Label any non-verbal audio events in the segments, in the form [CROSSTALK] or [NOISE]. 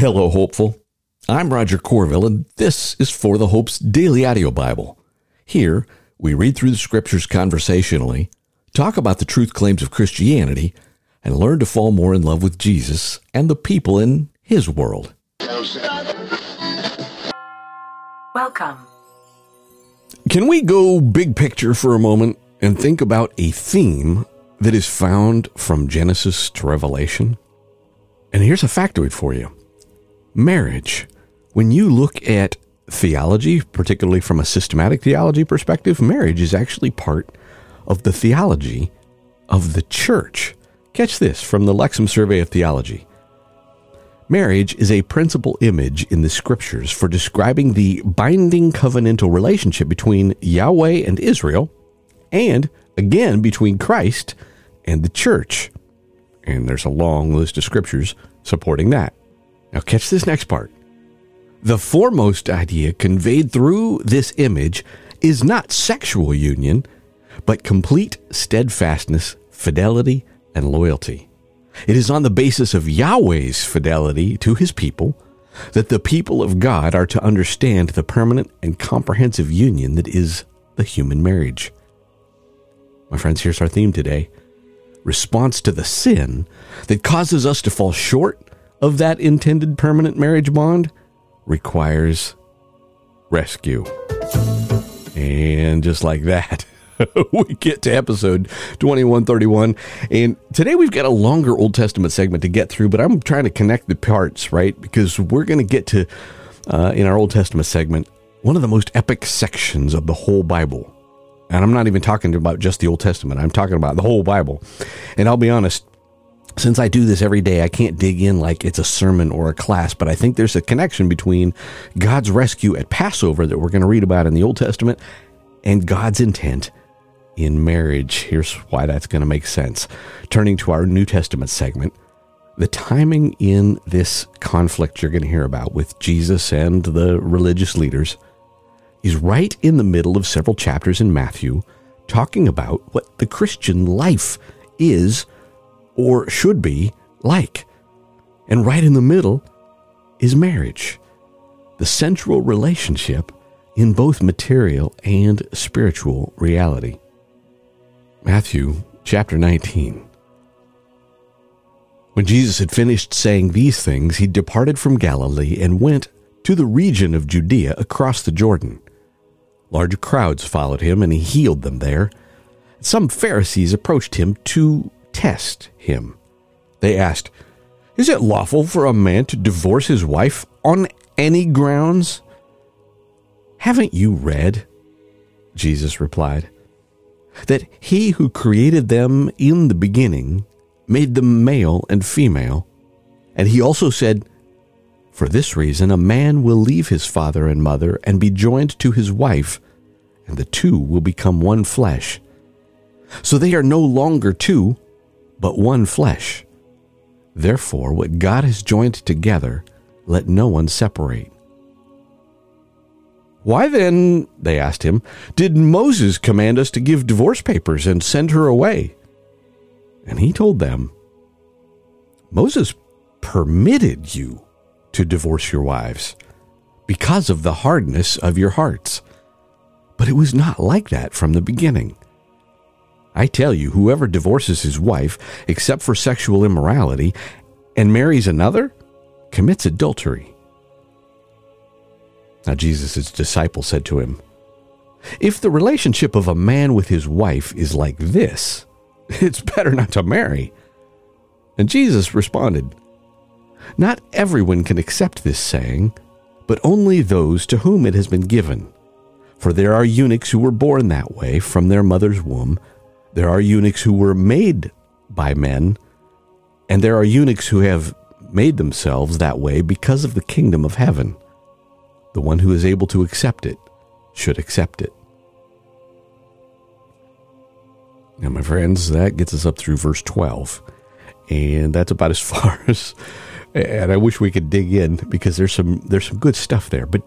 Hello, hopeful. I'm Roger Corville, and this is For the Hope's Daily Audio Bible. Here, we read through the scriptures conversationally, talk about the truth claims of Christianity, and learn to fall more in love with Jesus and the people in His world. Welcome. Can we go big picture for a moment and think about a theme that is found from Genesis to Revelation? And here's a factoid for you marriage. When you look at theology, particularly from a systematic theology perspective, marriage is actually part of the theology of the church. Catch this from the Lexham Survey of Theology. Marriage is a principal image in the scriptures for describing the binding covenantal relationship between Yahweh and Israel, and again between Christ and the church. And there's a long list of scriptures supporting that. Now, catch this next part. The foremost idea conveyed through this image is not sexual union, but complete steadfastness, fidelity, and loyalty. It is on the basis of Yahweh's fidelity to his people that the people of God are to understand the permanent and comprehensive union that is the human marriage. My friends, here's our theme today response to the sin that causes us to fall short of that intended permanent marriage bond requires rescue. And just like that, [LAUGHS] we get to episode 2131. And today we've got a longer Old Testament segment to get through, but I'm trying to connect the parts, right? Because we're going to get to, uh, in our Old Testament segment, one of the most epic sections of the whole Bible. And I'm not even talking about just the Old Testament, I'm talking about the whole Bible. And I'll be honest, since I do this every day, I can't dig in like it's a sermon or a class, but I think there's a connection between God's rescue at Passover that we're going to read about in the Old Testament and God's intent in marriage. Here's why that's going to make sense. Turning to our New Testament segment, the timing in this conflict you're going to hear about with Jesus and the religious leaders is right in the middle of several chapters in Matthew talking about what the Christian life is or should be like. And right in the middle is marriage, the central relationship in both material and spiritual reality. Matthew chapter 19. When Jesus had finished saying these things, he departed from Galilee and went to the region of Judea across the Jordan. Large crowds followed him, and he healed them there. Some Pharisees approached him to test him. They asked, Is it lawful for a man to divorce his wife on any grounds? Haven't you read? Jesus replied, that he who created them in the beginning made them male and female. And he also said, For this reason, a man will leave his father and mother and be joined to his wife, and the two will become one flesh. So they are no longer two, but one flesh. Therefore, what God has joined together, let no one separate. Why then, they asked him, did Moses command us to give divorce papers and send her away? And he told them, Moses permitted you to divorce your wives because of the hardness of your hearts. But it was not like that from the beginning. I tell you, whoever divorces his wife, except for sexual immorality, and marries another, commits adultery. Now, Jesus' disciple said to him, If the relationship of a man with his wife is like this, [LAUGHS] it's better not to marry. And Jesus responded, Not everyone can accept this saying, but only those to whom it has been given. For there are eunuchs who were born that way from their mother's womb there are eunuchs who were made by men, and there are eunuchs who have made themselves that way because of the kingdom of heaven. The one who is able to accept it should accept it. Now, my friends, that gets us up through verse 12. And that's about as [LAUGHS] far as and I wish we could dig in because there's some there's some good stuff there. But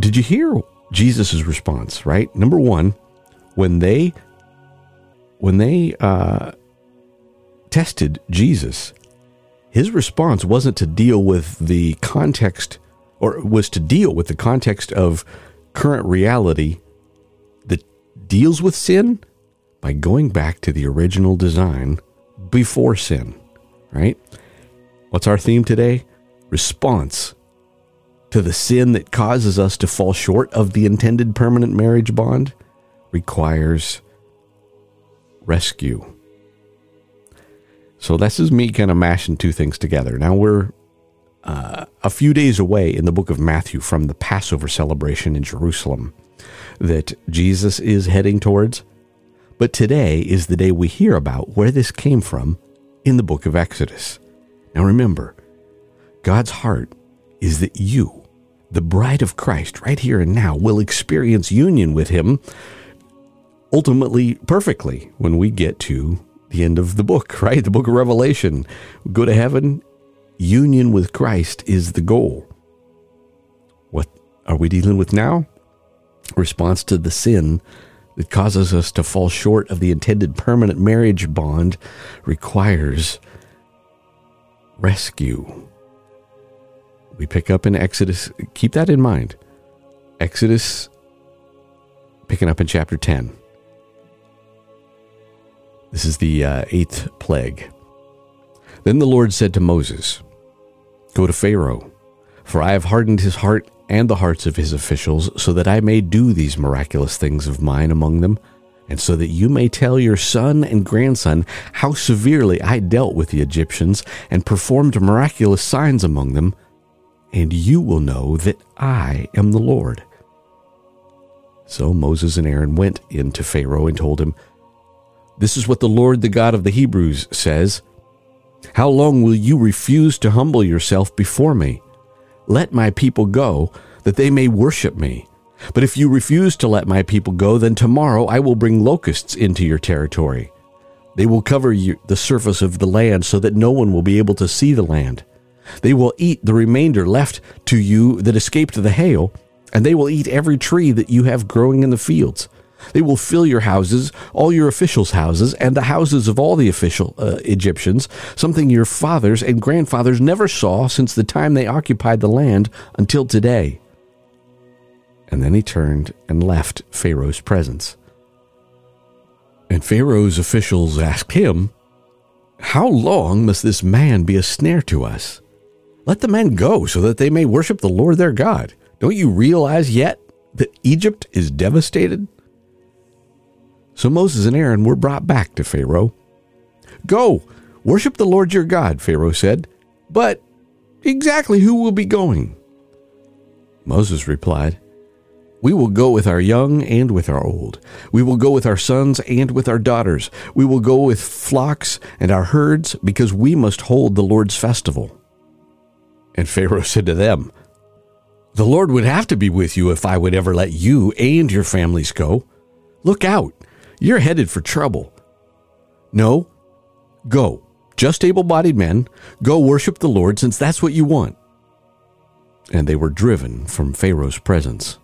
did you hear Jesus' response, right? Number one, when they when they uh, tested Jesus, his response wasn't to deal with the context, or was to deal with the context of current reality that deals with sin by going back to the original design before sin, right? What's our theme today? Response to the sin that causes us to fall short of the intended permanent marriage bond requires rescue. So this is me kind of mashing two things together. Now we're uh, a few days away in the book of Matthew from the Passover celebration in Jerusalem that Jesus is heading towards. But today is the day we hear about where this came from in the book of Exodus. Now remember, God's heart is that you, the bride of Christ, right here and now, will experience union with Him ultimately perfectly when we get to the end of the book, [LAUGHS] right? The book of Revelation. Go to heaven. Union with Christ is the goal. What are we dealing with now? Response to the sin that causes us to fall short of the intended permanent marriage bond requires rescue. We pick up in Exodus, keep that in mind. Exodus, picking up in chapter 10. This is the uh, eighth plague. Then the Lord said to Moses, Go to Pharaoh, for I have hardened his heart and the hearts of his officials, so that I may do these miraculous things of mine among them, and so that you may tell your son and grandson how severely I dealt with the Egyptians and performed miraculous signs among them, and you will know that I am the Lord. So Moses and Aaron went in to Pharaoh and told him, this is what the Lord, the God of the Hebrews, says How long will you refuse to humble yourself before me? Let my people go, that they may worship me. But if you refuse to let my people go, then tomorrow I will bring locusts into your territory. They will cover you, the surface of the land so that no one will be able to see the land. They will eat the remainder left to you that escaped the hail, and they will eat every tree that you have growing in the fields. They will fill your houses, all your officials' houses, and the houses of all the official uh, Egyptians, something your fathers and grandfathers never saw since the time they occupied the land until today. And then he turned and left Pharaoh's presence. And Pharaoh's officials asked him, How long must this man be a snare to us? Let the men go so that they may worship the Lord their God. Don't you realize yet that Egypt is devastated? So Moses and Aaron were brought back to Pharaoh. Go, worship the Lord your God, Pharaoh said. But exactly who will be going? Moses replied, We will go with our young and with our old. We will go with our sons and with our daughters. We will go with flocks and our herds, because we must hold the Lord's festival. And Pharaoh said to them, The Lord would have to be with you if I would ever let you and your families go. Look out! You're headed for trouble. No, go. Just able bodied men, go worship the Lord since that's what you want. And they were driven from Pharaoh's presence.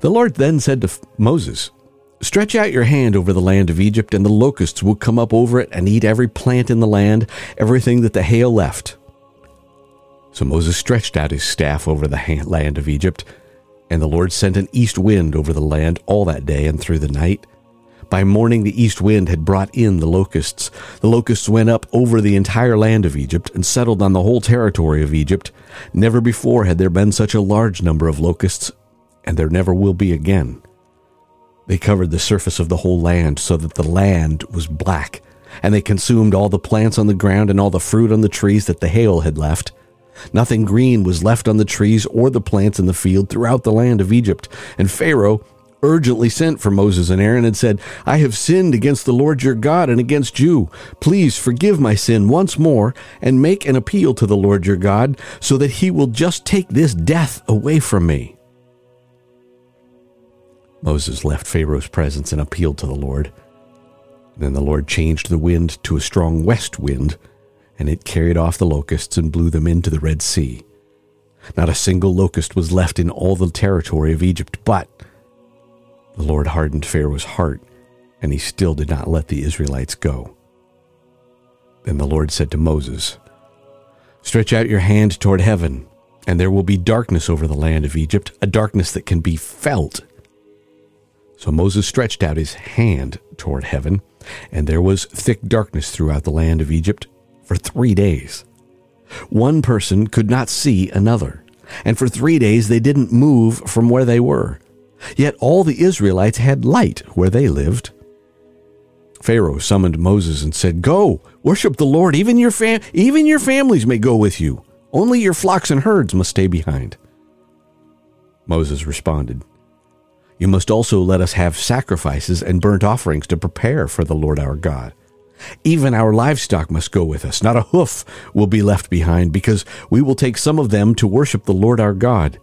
The Lord then said to Moses, Stretch out your hand over the land of Egypt, and the locusts will come up over it and eat every plant in the land, everything that the hail left. So Moses stretched out his staff over the land of Egypt, and the Lord sent an east wind over the land all that day and through the night. By morning, the east wind had brought in the locusts. The locusts went up over the entire land of Egypt and settled on the whole territory of Egypt. Never before had there been such a large number of locusts, and there never will be again. They covered the surface of the whole land so that the land was black, and they consumed all the plants on the ground and all the fruit on the trees that the hail had left. Nothing green was left on the trees or the plants in the field throughout the land of Egypt. And Pharaoh urgently sent for Moses and Aaron and said, I have sinned against the Lord your God and against you. Please forgive my sin once more and make an appeal to the Lord your God so that he will just take this death away from me. Moses left Pharaoh's presence and appealed to the Lord. Then the Lord changed the wind to a strong west wind and it carried off the locusts and blew them into the Red Sea. Not a single locust was left in all the territory of Egypt, but the Lord hardened Pharaoh's heart, and he still did not let the Israelites go. Then the Lord said to Moses, Stretch out your hand toward heaven, and there will be darkness over the land of Egypt, a darkness that can be felt. So Moses stretched out his hand toward heaven, and there was thick darkness throughout the land of Egypt for three days. One person could not see another, and for three days they didn't move from where they were. Yet all the Israelites had light where they lived. Pharaoh summoned Moses and said, Go, worship the Lord. Even your, fam- even your families may go with you. Only your flocks and herds must stay behind. Moses responded, You must also let us have sacrifices and burnt offerings to prepare for the Lord our God. Even our livestock must go with us. Not a hoof will be left behind, because we will take some of them to worship the Lord our God.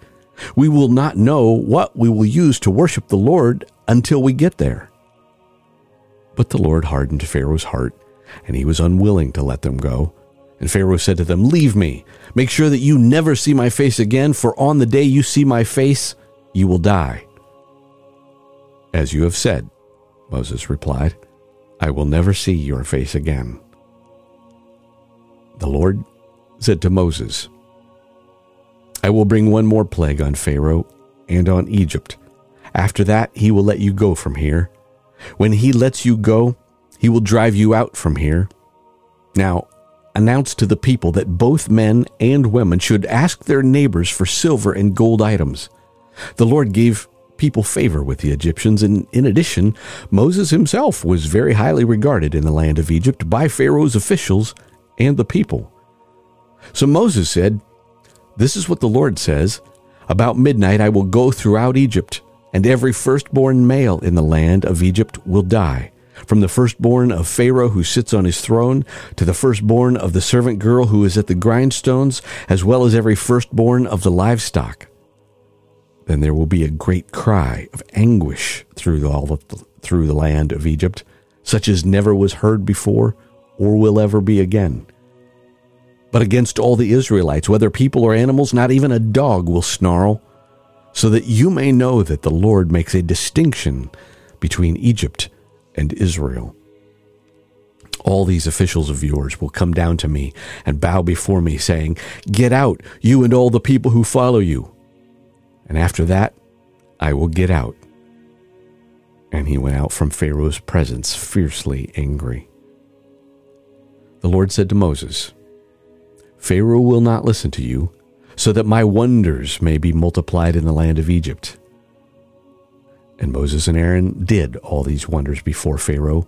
We will not know what we will use to worship the Lord until we get there. But the Lord hardened Pharaoh's heart, and he was unwilling to let them go. And Pharaoh said to them, Leave me. Make sure that you never see my face again, for on the day you see my face, you will die. As you have said, Moses replied, I will never see your face again. The Lord said to Moses, I will bring one more plague on Pharaoh and on Egypt. After that, he will let you go from here when he lets you go, he will drive you out from here. Now, announce to the people that both men and women should ask their neighbors for silver and gold items. The Lord gave people favor with the Egyptians, and in addition, Moses himself was very highly regarded in the land of Egypt by Pharaoh's officials and the people. So Moses said, This is what the Lord says About midnight I will go throughout Egypt and every firstborn male in the land of Egypt will die, from the firstborn of Pharaoh who sits on his throne, to the firstborn of the servant girl who is at the grindstones, as well as every firstborn of the livestock. Then there will be a great cry of anguish through all the, through the land of Egypt, such as never was heard before or will ever be again. But against all the Israelites, whether people or animals, not even a dog will snarl so that you may know that the Lord makes a distinction between Egypt and Israel. All these officials of yours will come down to me and bow before me, saying, Get out, you and all the people who follow you. And after that, I will get out. And he went out from Pharaoh's presence fiercely angry. The Lord said to Moses, Pharaoh will not listen to you so that my wonders may be multiplied in the land of Egypt. And Moses and Aaron did all these wonders before Pharaoh.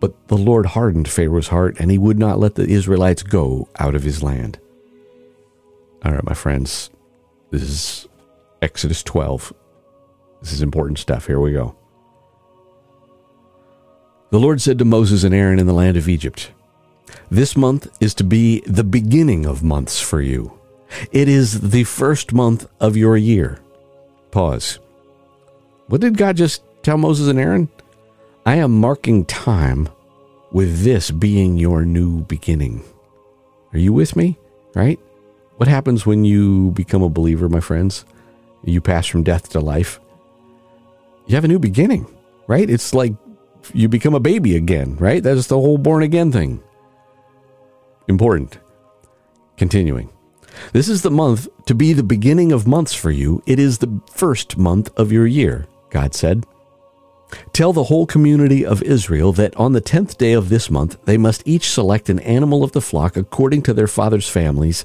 But the Lord hardened Pharaoh's heart, and he would not let the Israelites go out of his land. All right, my friends, this is Exodus 12. This is important stuff. Here we go. The Lord said to Moses and Aaron in the land of Egypt, This month is to be the beginning of months for you. It is the first month of your year. Pause. What did God just tell Moses and Aaron? I am marking time with this being your new beginning. Are you with me? Right? What happens when you become a believer, my friends? You pass from death to life. You have a new beginning, right? It's like you become a baby again, right? That's the whole born again thing. Important. Continuing. This is the month to be the beginning of months for you. It is the first month of your year, God said. Tell the whole community of Israel that on the tenth day of this month they must each select an animal of the flock according to their father's families,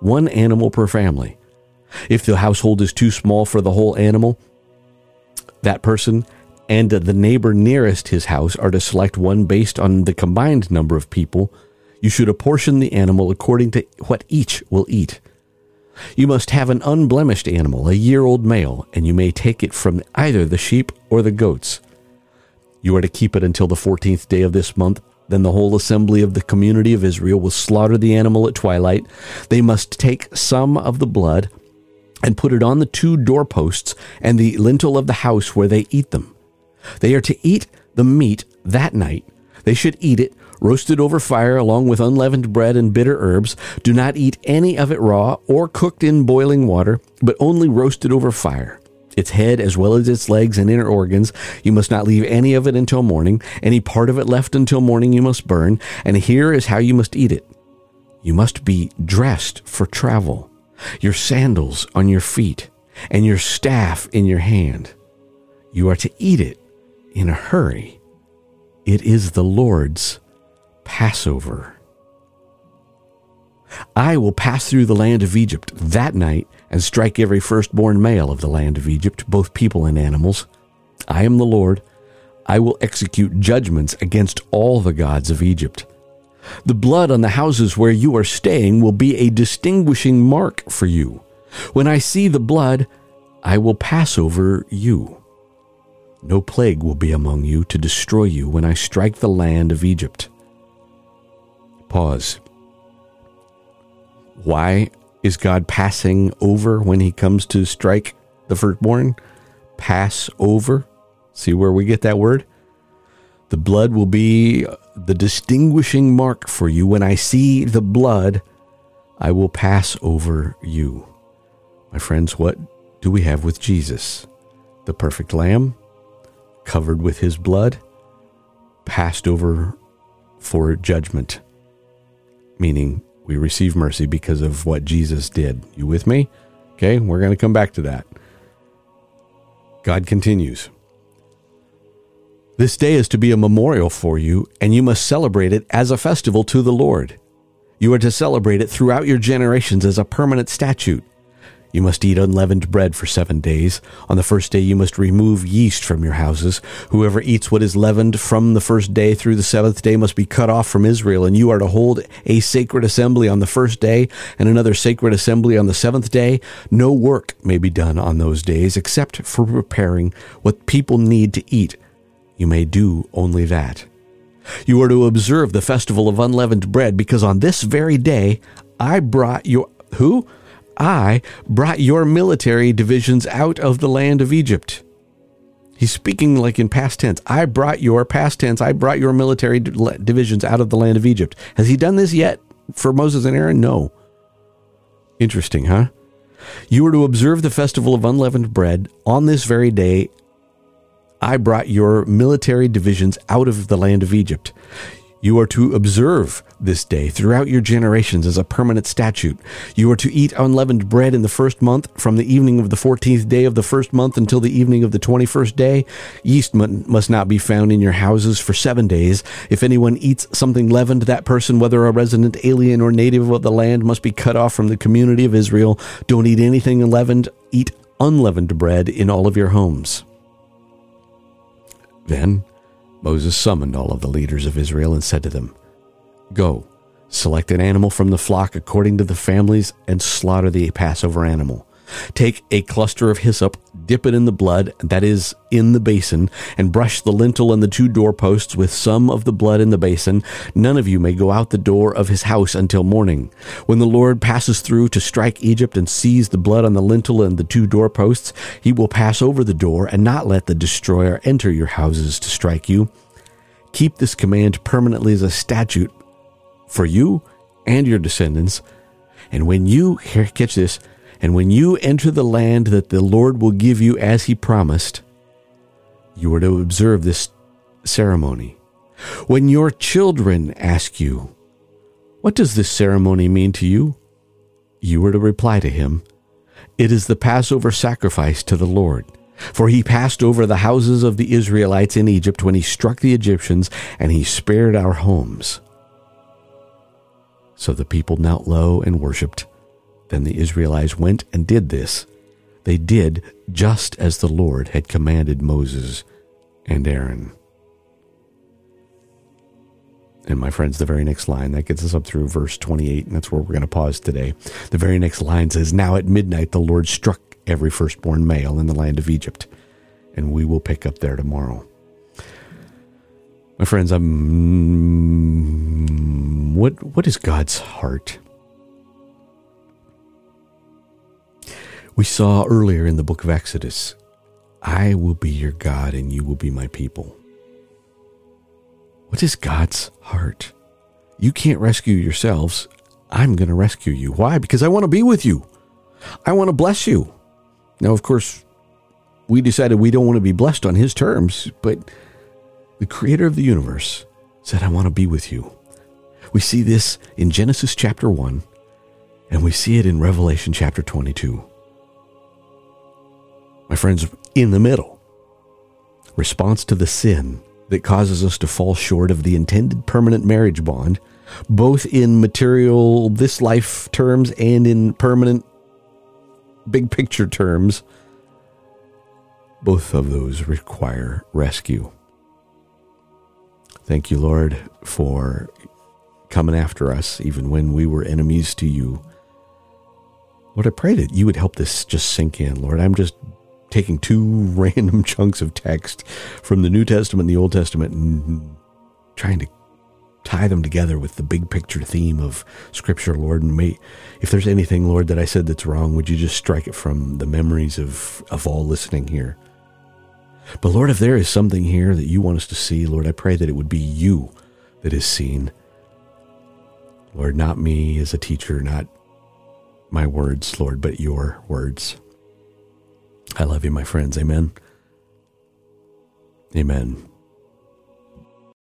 one animal per family. If the household is too small for the whole animal, that person and the neighbor nearest his house are to select one based on the combined number of people you should apportion the animal according to what each will eat. You must have an unblemished animal, a year old male, and you may take it from either the sheep or the goats. You are to keep it until the fourteenth day of this month. Then the whole assembly of the community of Israel will slaughter the animal at twilight. They must take some of the blood and put it on the two doorposts and the lintel of the house where they eat them. They are to eat the meat that night. They should eat it roasted over fire along with unleavened bread and bitter herbs. Do not eat any of it raw or cooked in boiling water, but only roasted over fire. its head as well as its legs and inner organs. You must not leave any of it until morning. Any part of it left until morning you must burn. And here is how you must eat it. You must be dressed for travel, your sandals on your feet, and your staff in your hand. You are to eat it in a hurry. It is the Lord's Passover. I will pass through the land of Egypt that night and strike every firstborn male of the land of Egypt, both people and animals. I am the Lord. I will execute judgments against all the gods of Egypt. The blood on the houses where you are staying will be a distinguishing mark for you. When I see the blood, I will pass over you. No plague will be among you to destroy you when I strike the land of Egypt. Pause. Why is God passing over when he comes to strike the firstborn? Pass over. See where we get that word? The blood will be the distinguishing mark for you. When I see the blood, I will pass over you. My friends, what do we have with Jesus? The perfect lamb, covered with his blood, passed over for judgment, meaning we receive mercy because of what Jesus did. You with me? Okay, we're going to come back to that. God continues. This day is to be a memorial for you, and you must celebrate it as a festival to the Lord. You are to celebrate it throughout your generations as a permanent statute. You must eat unleavened bread for seven days. On the first day, you must remove yeast from your houses. Whoever eats what is leavened from the first day through the seventh day must be cut off from Israel, and you are to hold a sacred assembly on the first day and another sacred assembly on the seventh day. No work may be done on those days except for preparing what people need to eat. You may do only that. You are to observe the festival of unleavened bread because on this very day I brought your who? I brought your military divisions out of the land of Egypt. He's speaking like in past tense. I brought your past tense. I brought your military divisions out of the land of Egypt. Has he done this yet for Moses and Aaron? No. Interesting, huh? You are to observe the festival of unleavened bread on this very day. I brought your military divisions out of the land of Egypt. You are to observe this day throughout your generations as a permanent statute. You are to eat unleavened bread in the first month from the evening of the 14th day of the first month until the evening of the 21st day. Yeast must not be found in your houses for seven days. If anyone eats something leavened, that person, whether a resident, alien, or native of the land, must be cut off from the community of Israel. Don't eat anything leavened. Eat unleavened bread in all of your homes. Then Moses summoned all of the leaders of Israel and said to them, Go, select an animal from the flock according to the families and slaughter the Passover animal. Take a cluster of hyssop, dip it in the blood that is in the basin, and brush the lintel and the two doorposts with some of the blood in the basin. None of you may go out the door of his house until morning. When the Lord passes through to strike Egypt and sees the blood on the lintel and the two doorposts, he will pass over the door and not let the destroyer enter your houses to strike you. Keep this command permanently as a statute for you and your descendants. And when you, here, catch this, and when you enter the land that the Lord will give you as he promised, you are to observe this ceremony. When your children ask you, What does this ceremony mean to you? You are to reply to him, It is the Passover sacrifice to the Lord. For he passed over the houses of the Israelites in Egypt when he struck the Egyptians, and he spared our homes. So the people knelt low and worshipped. Then the Israelites went and did this. They did just as the Lord had commanded Moses and Aaron. And my friends, the very next line, that gets us up through verse 28, and that's where we're going to pause today. The very next line says, Now at midnight the Lord struck every firstborn male in the land of Egypt. And we will pick up there tomorrow. My friends, I'm. What, what is God's heart? We saw earlier in the book of Exodus, I will be your God and you will be my people. What is God's heart? You can't rescue yourselves. I'm going to rescue you. Why? Because I want to be with you. I want to bless you. Now, of course, we decided we don't want to be blessed on His terms, but the Creator of the universe said, I want to be with you. We see this in Genesis chapter 1, and we see it in Revelation chapter 22. My friends, in the middle, response to the sin that causes us to fall short of the intended permanent marriage bond, both in material, this life terms and in permanent, big picture terms. Both of those require rescue. Thank you, Lord, for coming after us even when we were enemies to you. Lord, I pray that you would help this just sink in. Lord, I'm just taking two [LAUGHS] random chunks of text from the New Testament and the Old Testament and trying to tie them together with the big picture theme of Scripture, Lord. And may, if there's anything, Lord, that I said that's wrong, would you just strike it from the memories of, of all listening here? But Lord, if there is something here that you want us to see, Lord, I pray that it would be you that is seen. Lord, not me as a teacher, not my words, Lord, but your words. I love you, my friends. Amen. Amen.